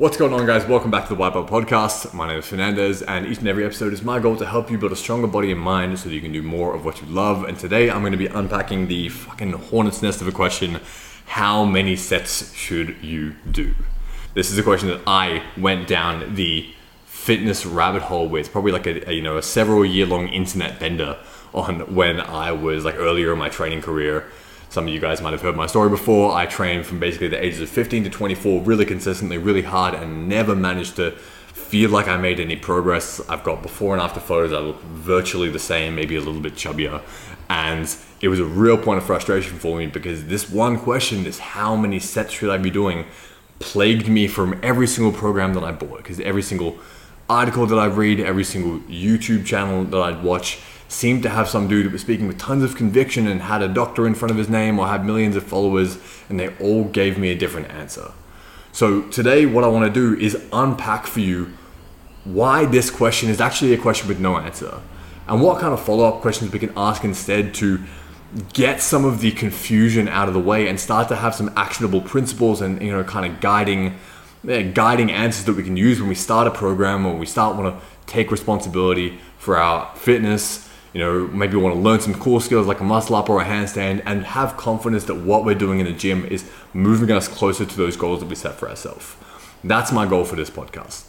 What's going on, guys? Welcome back to the White Podcast. My name is Fernandez, and each and every episode is my goal to help you build a stronger body and mind so that you can do more of what you love. And today I'm going to be unpacking the fucking hornet's nest of a question How many sets should you do? This is a question that I went down the fitness rabbit hole with, probably like a, a you know a several year long internet bender on when I was like earlier in my training career some of you guys might have heard my story before. I trained from basically the ages of 15 to 24 really consistently, really hard, and never managed to feel like I made any progress. I've got before and after photos. I look virtually the same, maybe a little bit chubbier. And it was a real point of frustration for me because this one question, this how many sets should I be doing, plagued me from every single program that I bought. Because every single article that I read, every single YouTube channel that I'd watch, seemed to have some dude who was speaking with tons of conviction and had a doctor in front of his name or had millions of followers, and they all gave me a different answer. So today, what I want to do is unpack for you why this question is actually a question with no answer, and what kind of follow up questions we can ask instead to get some of the confusion out of the way and start to have some actionable principles and you know kind of guiding yeah, guiding answers that we can use when we start a program or we start want to take responsibility for our fitness you know, maybe want to learn some core skills like a muscle up or a handstand and have confidence that what we're doing in the gym is moving us closer to those goals that we set for ourselves. That's my goal for this podcast.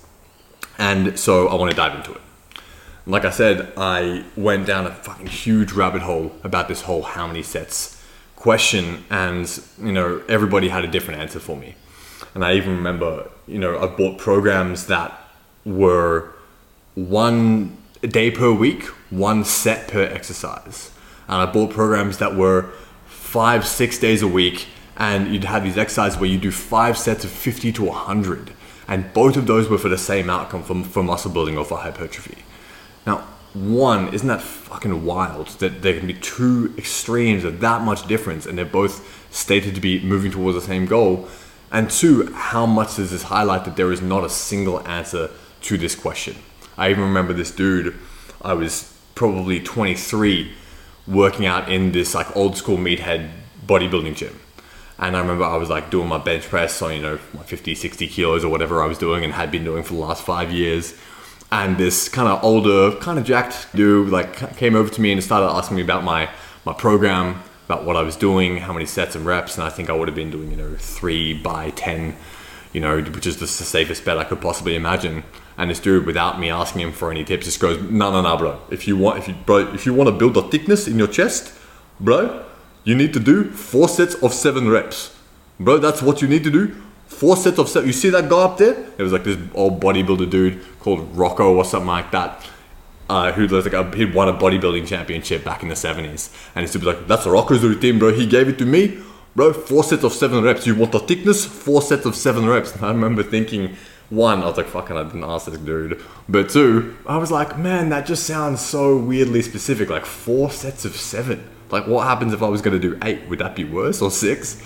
And so I want to dive into it. Like I said, I went down a fucking huge rabbit hole about this whole how many sets question, and you know, everybody had a different answer for me. And I even remember, you know, I bought programs that were one a day per week, one set per exercise. And I bought programs that were five, six days a week, and you'd have these exercises where you do five sets of 50 to 100. And both of those were for the same outcome for, for muscle building or for hypertrophy. Now, one, isn't that fucking wild that there can be two extremes of that much difference and they're both stated to be moving towards the same goal? And two, how much does this highlight that there is not a single answer to this question? I even remember this dude. I was probably 23, working out in this like old school meathead bodybuilding gym. And I remember I was like doing my bench press on, you know, 50, 60 kilos or whatever I was doing and had been doing for the last five years. And this kind of older, kind of jacked dude like came over to me and started asking me about my, my program, about what I was doing, how many sets and reps. And I think I would have been doing, you know, three by 10, you know, which is the safest bet I could possibly imagine. And this dude, without me asking him for any tips, just goes, "No, no, no, bro. If you want, if you, bro, if you want to build a thickness in your chest, bro, you need to do four sets of seven reps, bro. That's what you need to do. Four sets of seven. You see that guy up there? It was like this old bodybuilder dude called Rocco or something like that. Uh, who was like a, he'd won a bodybuilding championship back in the 70s and he's like that's Rocco's routine bro he gave it to me bro four sets of seven reps you want the thickness four sets of seven reps and I remember thinking one, I was like, fucking, I didn't ask this dude. But two, I was like, man, that just sounds so weirdly specific. Like four sets of seven. Like, what happens if I was going to do eight? Would that be worse or six?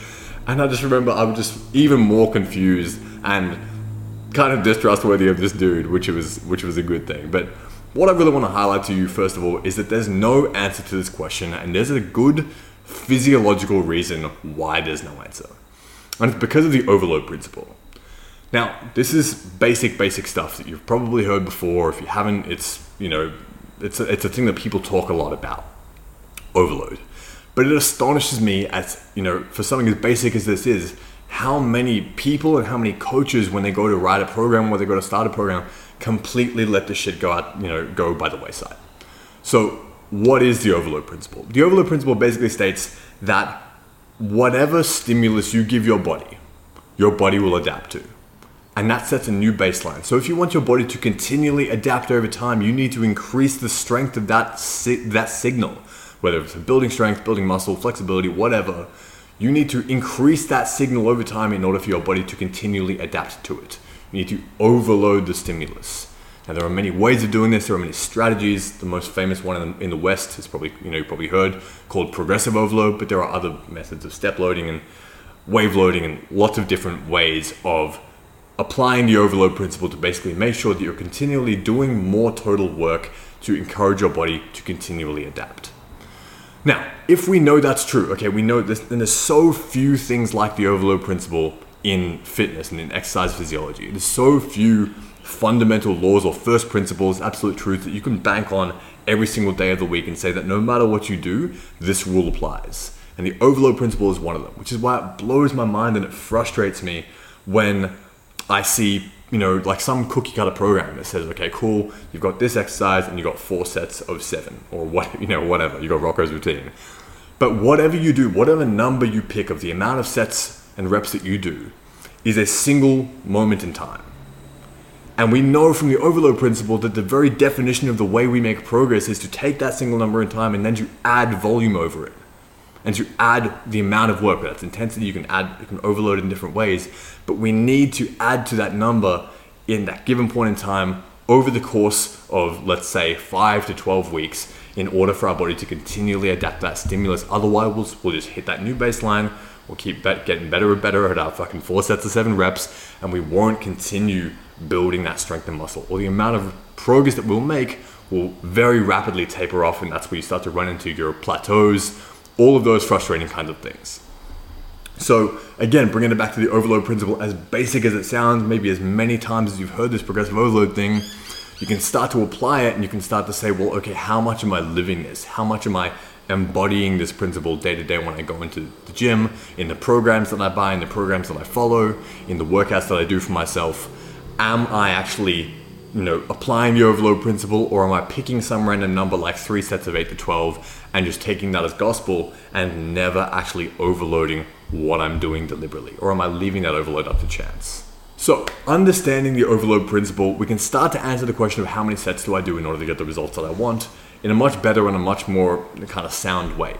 And I just remember I was just even more confused and kind of distrustworthy of this dude, which was which was a good thing. But what I really want to highlight to you first of all is that there's no answer to this question, and there's a good physiological reason why there's no answer. And it's because of the overload principle. Now, this is basic, basic stuff that you've probably heard before. If you haven't, it's you know, it's a, it's a thing that people talk a lot about. Overload, but it astonishes me as you know, for something as basic as this is, how many people and how many coaches, when they go to write a program or they go to start a program, completely let the shit go out, you know, go by the wayside. So, what is the overload principle? The overload principle basically states that whatever stimulus you give your body, your body will adapt to and that sets a new baseline. So if you want your body to continually adapt over time, you need to increase the strength of that si- that signal, whether it's building strength, building muscle, flexibility, whatever. You need to increase that signal over time in order for your body to continually adapt to it. You need to overload the stimulus. Now there are many ways of doing this. There are many strategies. The most famous one in the West is probably you know you probably heard called progressive overload, but there are other methods of step loading and wave loading and lots of different ways of applying the overload principle to basically make sure that you're continually doing more total work to encourage your body to continually adapt. Now, if we know that's true, okay, we know this, and there's so few things like the overload principle in fitness and in exercise physiology. There's so few fundamental laws or first principles, absolute truths that you can bank on every single day of the week and say that no matter what you do, this rule applies. And the overload principle is one of them, which is why it blows my mind and it frustrates me when I see, you know, like some cookie cutter program that says, okay, cool, you've got this exercise and you've got four sets of seven or what, you know, whatever, you've got Rocco's routine. But whatever you do, whatever number you pick of the amount of sets and reps that you do, is a single moment in time. And we know from the overload principle that the very definition of the way we make progress is to take that single number in time and then to add volume over it. And to add the amount of work, that's intensity, you can add, you can overload in different ways. But we need to add to that number in that given point in time over the course of, let's say, five to 12 weeks in order for our body to continually adapt that stimulus. Otherwise, we'll, we'll just hit that new baseline. We'll keep getting better and better at our fucking four sets of seven reps, and we won't continue building that strength and muscle. Or the amount of progress that we'll make will very rapidly taper off, and that's where you start to run into your plateaus, all of those frustrating kinds of things. So, again, bringing it back to the overload principle, as basic as it sounds, maybe as many times as you've heard this progressive overload thing, you can start to apply it and you can start to say, well, okay, how much am I living this? How much am I embodying this principle day to day when I go into the gym, in the programs that I buy, in the programs that I follow, in the workouts that I do for myself? Am I actually, you know, applying the overload principle or am I picking some random number like three sets of eight to 12 and just taking that as gospel and never actually overloading what I'm doing deliberately? Or am I leaving that overload up to chance? So, understanding the overload principle, we can start to answer the question of how many sets do I do in order to get the results that I want in a much better and a much more kind of sound way.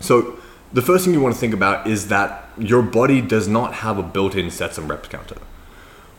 So, the first thing you want to think about is that your body does not have a built in sets and reps counter.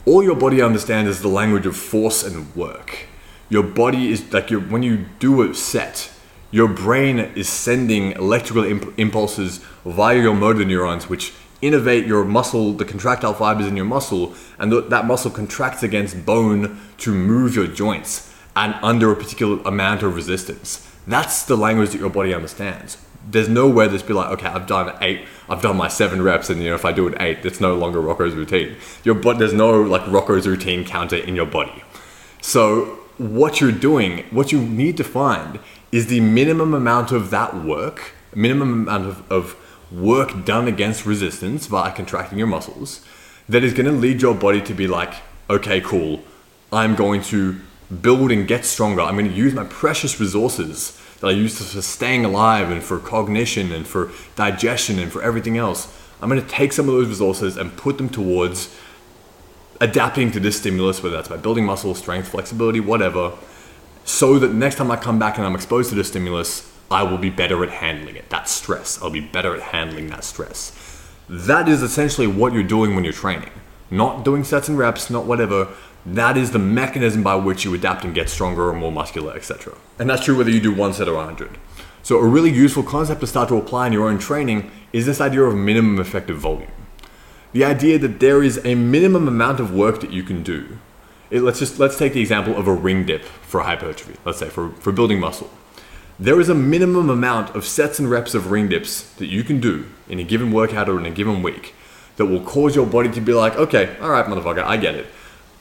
All your body understands is the language of force and work. Your body is like when you do a set, your brain is sending electrical imp- impulses via your motor neurons, which innervate your muscle, the contractile fibers in your muscle, and th- that muscle contracts against bone to move your joints and under a particular amount of resistance. That's the language that your body understands. There's no nowhere that's be like, okay, I've done eight, I've done my seven reps, and you know if I do an eight, it's no longer Rocco's routine. Your but there's no like Rocco's routine counter in your body. So what you're doing, what you need to find is the minimum amount of that work, minimum amount of, of work done against resistance via contracting your muscles that is going to lead your body to be like, okay, cool, I'm going to build and get stronger. I'm going to use my precious resources that I use for staying alive and for cognition and for digestion and for everything else. I'm going to take some of those resources and put them towards adapting to this stimulus, whether that's by building muscle, strength, flexibility, whatever, so that next time I come back and I'm exposed to the stimulus, I will be better at handling it. That stress. I'll be better at handling that stress. That is essentially what you're doing when you're training. Not doing sets and reps, not whatever. That is the mechanism by which you adapt and get stronger or more muscular, etc. And that's true whether you do one set or 100. So, a really useful concept to start to apply in your own training is this idea of minimum effective volume. The idea that there is a minimum amount of work that you can do. It, let's just let's take the example of a ring dip for hypertrophy. Let's say for, for building muscle there is a minimum amount of sets and reps of ring dips that you can do in a given workout or in a given week that will cause your body to be like, okay, all right, motherfucker, I get it.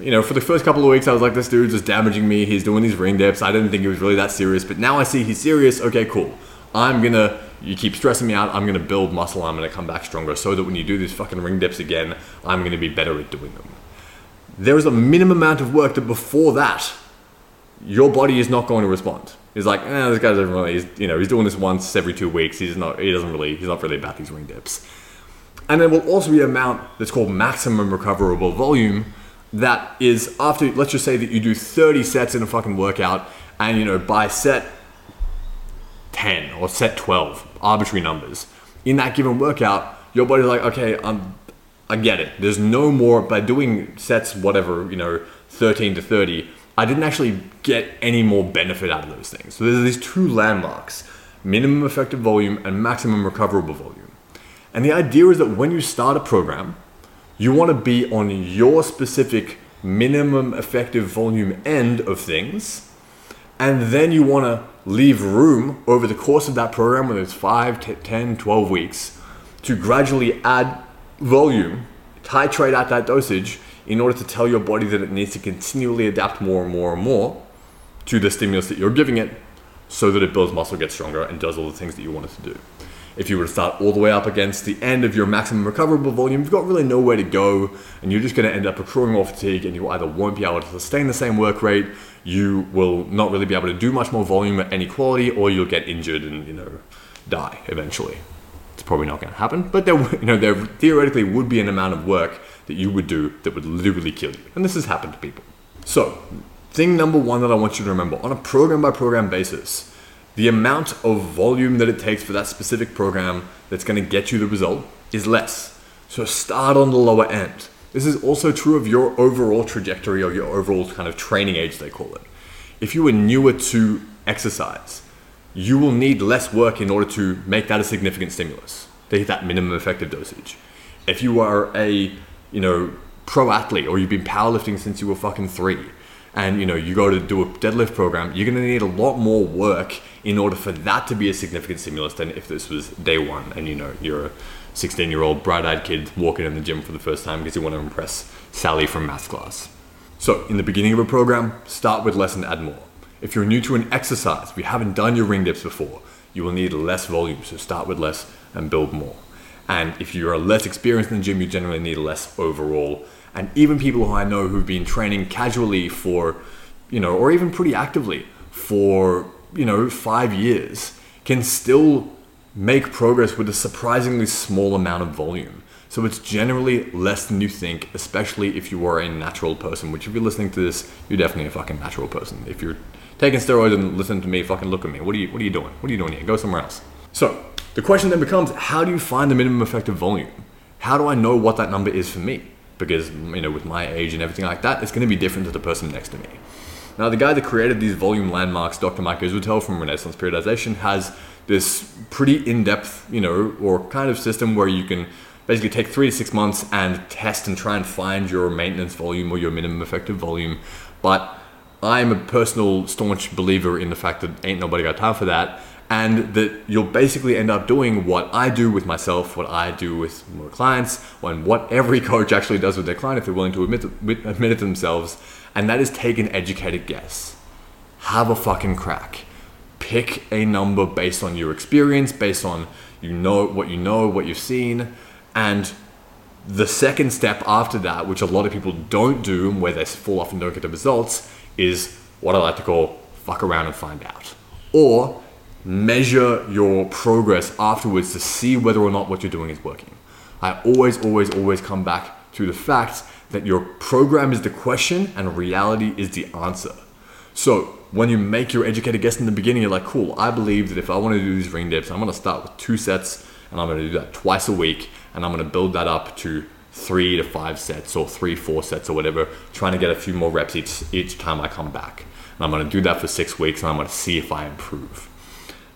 You know, for the first couple of weeks, I was like, this dude's just damaging me. He's doing these ring dips. I didn't think it was really that serious, but now I see he's serious. Okay, cool. I'm gonna, you keep stressing me out. I'm gonna build muscle. I'm gonna come back stronger so that when you do these fucking ring dips again, I'm gonna be better at doing them. There is a minimum amount of work that before that, your body is not going to respond. He's like, eh, this guy doesn't really. He's, you know, he's doing this once every two weeks. He's not. He doesn't really. He's not really about these ring dips. And there will also be an amount that's called maximum recoverable volume. That is after. Let's just say that you do 30 sets in a fucking workout, and you know by set 10 or set 12, arbitrary numbers in that given workout, your body's like, okay, I'm. I get it. There's no more by doing sets, whatever you know, 13 to 30 I didn't actually get any more benefit out of those things. So there's these two landmarks minimum effective volume and maximum recoverable volume. And the idea is that when you start a program, you want to be on your specific minimum effective volume end of things. And then you want to leave room over the course of that program, whether it's 5, 10, 12 weeks, to gradually add volume titrate at that dosage in order to tell your body that it needs to continually adapt more and more and more to the stimulus that you're giving it so that it builds muscle, gets stronger, and does all the things that you want it to do. If you were to start all the way up against the end of your maximum recoverable volume, you've got really nowhere to go, and you're just going to end up accruing more fatigue, and you either won't be able to sustain the same work rate, you will not really be able to do much more volume at any quality, or you'll get injured and you know die eventually. Probably not going to happen, but there you know there theoretically would be an amount of work that you would do that would literally kill you, and this has happened to people. So thing number one that I want you to remember on a program by program basis, the amount of volume that it takes for that specific program that's going to get you the result is less. So start on the lower end. This is also true of your overall trajectory or your overall kind of training age, they call it. If you were newer to exercise, you will need less work in order to make that a significant stimulus, to hit that minimum effective dosage. If you are a, you know, pro athlete or you've been powerlifting since you were fucking three, and you know you go to do a deadlift program, you're going to need a lot more work in order for that to be a significant stimulus than if this was day one and you know you're a 16 year old bright-eyed kid walking in the gym for the first time because you want to impress Sally from math class. So in the beginning of a program, start with less and add more. If you're new to an exercise, if you haven't done your ring dips before, you will need less volume, so start with less and build more. And if you are less experienced in the gym, you generally need less overall and even people who I know who've been training casually for, you know, or even pretty actively for, you know, five years can still make progress with a surprisingly small amount of volume. So it's generally less than you think, especially if you are a natural person, which if you're listening to this, you're definitely a fucking natural person. If you're taking steroids and listening to me, fucking look at me. What are you what are you doing? What are you doing here? Go somewhere else. So the question then becomes how do you find the minimum effective volume? How do I know what that number is for me? because you know with my age and everything like that, it's to be different to the person next to me. Now, the guy that created these volume landmarks, Dr. Mike Israetel from Renaissance Periodization, has this pretty in-depth, you know, or kind of system where you can basically take three to six months and test and try and find your maintenance volume or your minimum effective volume. But I'm a personal staunch believer in the fact that ain't nobody got time for that and that you'll basically end up doing what I do with myself, what I do with more clients, and what every coach actually does with their client if they're willing to admit, admit it to themselves, and that is take an educated guess. Have a fucking crack. Pick a number based on your experience, based on you know what you know, what you've seen, and the second step after that, which a lot of people don't do, where they fall off and don't get the results, is what I like to call fuck around and find out. Or measure your progress afterwards to see whether or not what you're doing is working. I always, always, always come back to the fact that your program is the question and reality is the answer. So when you make your educated guess in the beginning, you're like, cool, I believe that if I want to do these ring dips, I'm going to start with two sets and I'm going to do that twice a week and I'm going to build that up to three to five sets or three, four sets or whatever, trying to get a few more reps each, each time I come back. And I'm going to do that for six weeks and I'm going to see if I improve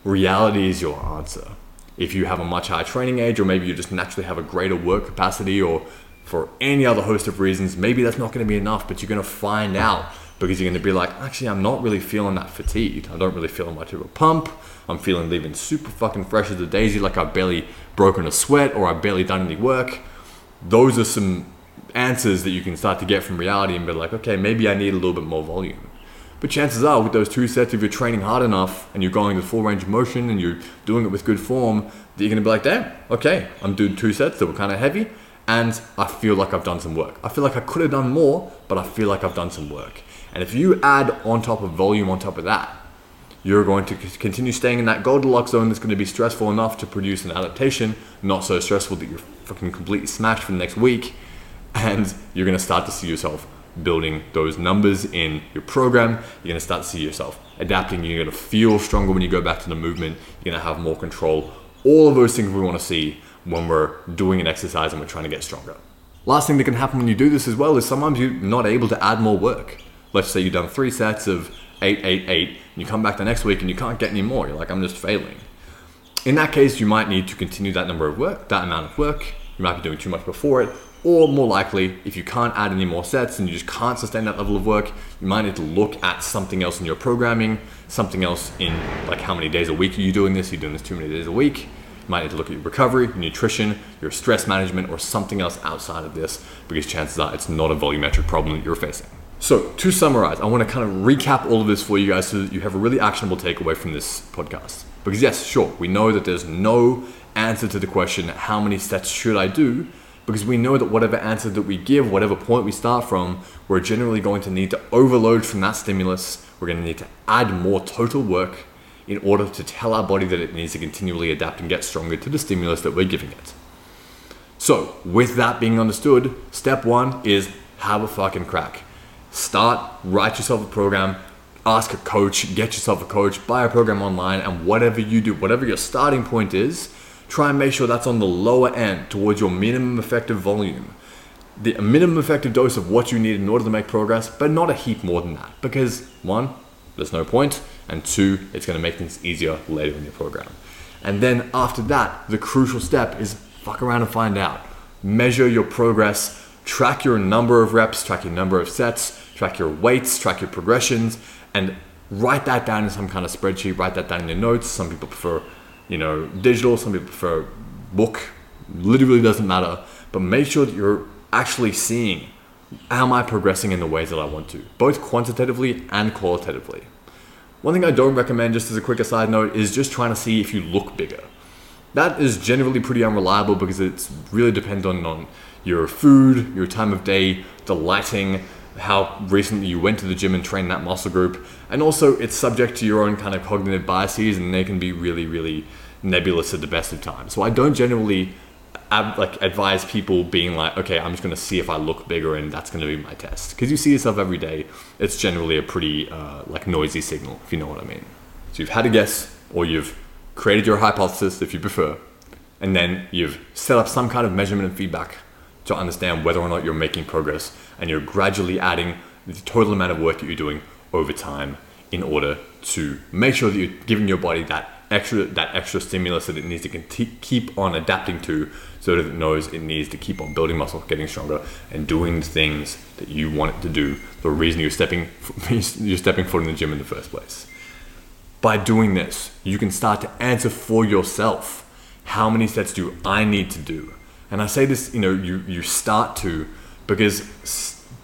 reality is your answer. If you have a much higher training age, or maybe you just naturally have a greater work capacity, or for any other host of reasons, maybe that's not going to be enough, but you're going to find out because you're going to be like, actually, I'm not really feeling that fatigued. I don't really feel much of a pump. I'm feeling leaving super fucking fresh as a daisy, like I've barely broken a sweat or I've barely done any work. Those are some answers that you can start to get from reality and be like, okay, maybe I need a little bit more volume. But chances are, with those two sets, if you're training hard enough and you're going to full range of motion and you're doing it with good form, that you're going to be like, damn, okay, I'm doing two sets that were kind of heavy and I feel like I've done some work. I feel like I could have done more, but I feel like I've done some work. And if you add on top of volume on top of that, you're going to continue staying in that Goldilocks zone that's going to be stressful enough to produce an adaptation, not so stressful that you're fucking completely smashed for the next week. And you're going to start to see yourself building those numbers in your program, you're going to start to see yourself adapting. You're going to feel stronger when you go back to the movement. You're going to have more control. All of those things we want to see when we're doing an exercise and we're trying to get stronger. Last thing that can happen when you do this as well is sometimes you're not able to add more work. Let's say you've done three sets of eight, eight, eight, and you come back the next week and you can't get any more. You're like, I'm just failing. In that case, you might need to continue that number of work, that amount of work. You might be doing too much before it, or more likely, if you can't add any more sets and you just can't sustain that level of work, you might need to look at something else in your programming, something else in like how many days a week are you doing this? You're doing this too many days a week. You might need to look at your recovery, your nutrition, your stress management, or something else outside of this because chances are it's not a volumetric problem that you're facing. So, to summarize, I want to kind of recap all of this for you guys so that you have a really actionable takeaway from this podcast. Because, yes, sure, we know that there's no answer to the question, how many sets should I do? Because we know that whatever answer that we give, whatever point we start from, we're generally going to need to overload from that stimulus. We're going to need to add more total work in order to tell our body that it needs to continually adapt and get stronger to the stimulus that we're giving it. So, with that being understood, step one is have a fucking crack start, write yourself a program, ask a coach, get yourself a coach, buy a program online, and whatever you do, whatever your starting point is, try and make sure that's on the lower end towards your minimum effective volume. The minimum effective dose of what you need in order to make progress, but not a heap more than that. Because one, there's no point, and two, it's gonna make things easier later in your program. And then after that, the crucial step is fuck around and find out. Measure your progress, track your number of reps, track your number of sets, track your weights, track your progressions, and write that down in some kind of spreadsheet, write that down in your notes. Some people prefer, you know, digital, some people prefer book. Literally doesn't matter. But make sure that you're actually seeing am I progressing in the ways that I want to, both quantitatively and qualitatively. One thing I don't recommend, just as a quick aside note, is just trying to see if you look bigger. That is generally pretty unreliable because it's really dependent on your food, your time of day, the lighting, how recently you went to the gym and trained that muscle group. And also, it's subject to your own kind of cognitive biases, and they can be really, really nebulous at the best of times. So I don't generally ab- like advise people being like, okay, I'm just going to see if I look bigger, and that's going to be my test. Because you see yourself every day, it's generally a pretty uh, like noisy signal, if you know what I mean. So you've had a guess, or you've created your hypothesis, if you prefer, and then you've set up some kind of measurement and feedback to understand whether or not you're making progress and you're gradually adding the total amount of work that you're doing over time in order to make sure that you're giving your body that extra that extra stimulus that it needs to keep on adapting to so that it knows it needs to keep on building muscle getting stronger and doing the things that you want it to do the reason you're stepping you're stepping foot in the gym in the first place. By doing this you can start to answer for yourself how many sets do i need to do and I say this, you know, you, you start to because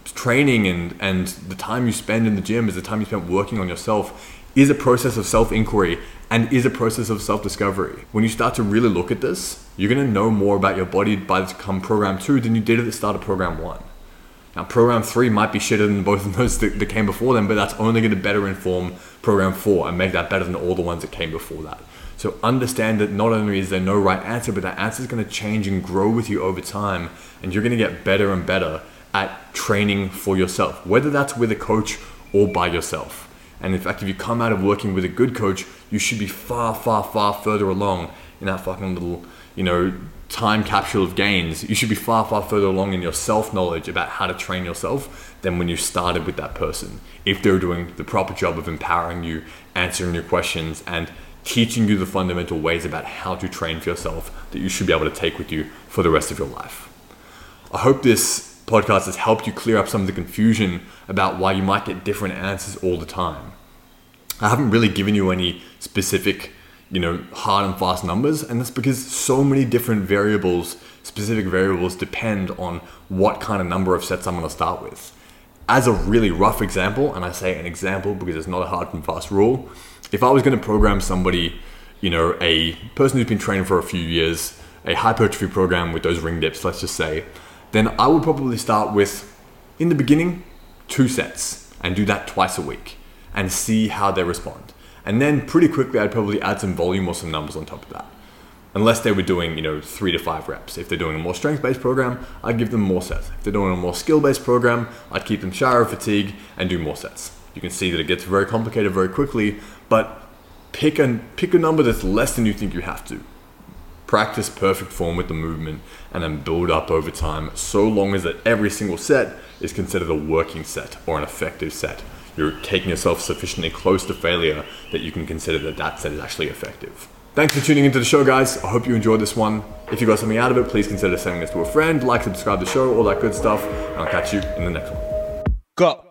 training and, and the time you spend in the gym is the time you spend working on yourself is a process of self inquiry and is a process of self discovery. When you start to really look at this, you're gonna know more about your body by the time program two than you did at the start of program one. Now, program three might be shitter than both of those that, that came before them, but that's only gonna better inform program four and make that better than all the ones that came before that. So understand that not only is there no right answer, but that answer is going to change and grow with you over time, and you're going to get better and better at training for yourself, whether that's with a coach or by yourself. And in fact, if you come out of working with a good coach, you should be far, far, far further along in that fucking little, you know, time capsule of gains. You should be far, far further along in your self knowledge about how to train yourself than when you started with that person. If they're doing the proper job of empowering you, answering your questions, and teaching you the fundamental ways about how to train for yourself that you should be able to take with you for the rest of your life. I hope this podcast has helped you clear up some of the confusion about why you might get different answers all the time. I haven't really given you any specific, you know, hard and fast numbers, and that's because so many different variables, specific variables, depend on what kind of number of sets I'm going to start with. As a really rough example, and I say an example because it's not a hard and fast rule, if I was going to program somebody, you know, a person who's been training for a few years, a hypertrophy program with those ring dips, let's just say, then I would probably start with, in the beginning, two sets and do that twice a week and see how they respond. And then pretty quickly, I'd probably add some volume or some numbers on top of that. Unless they were doing, you know, three to five reps. If they're doing a more strength-based program, I'd give them more sets. If they're doing a more skill-based program, I'd keep them of fatigue and do more sets. You can see that it gets very complicated very quickly, but pick a pick a number that's less than you think you have to. Practice perfect form with the movement and then build up over time so long as that every single set is considered a working set or an effective set. You're taking yourself sufficiently close to failure that you can consider that that set is actually effective. Thanks for tuning into the show, guys. I hope you enjoyed this one. If you got something out of it, please consider sending this to a friend, like, subscribe to the show, all that good stuff, and I'll catch you in the next one. Go.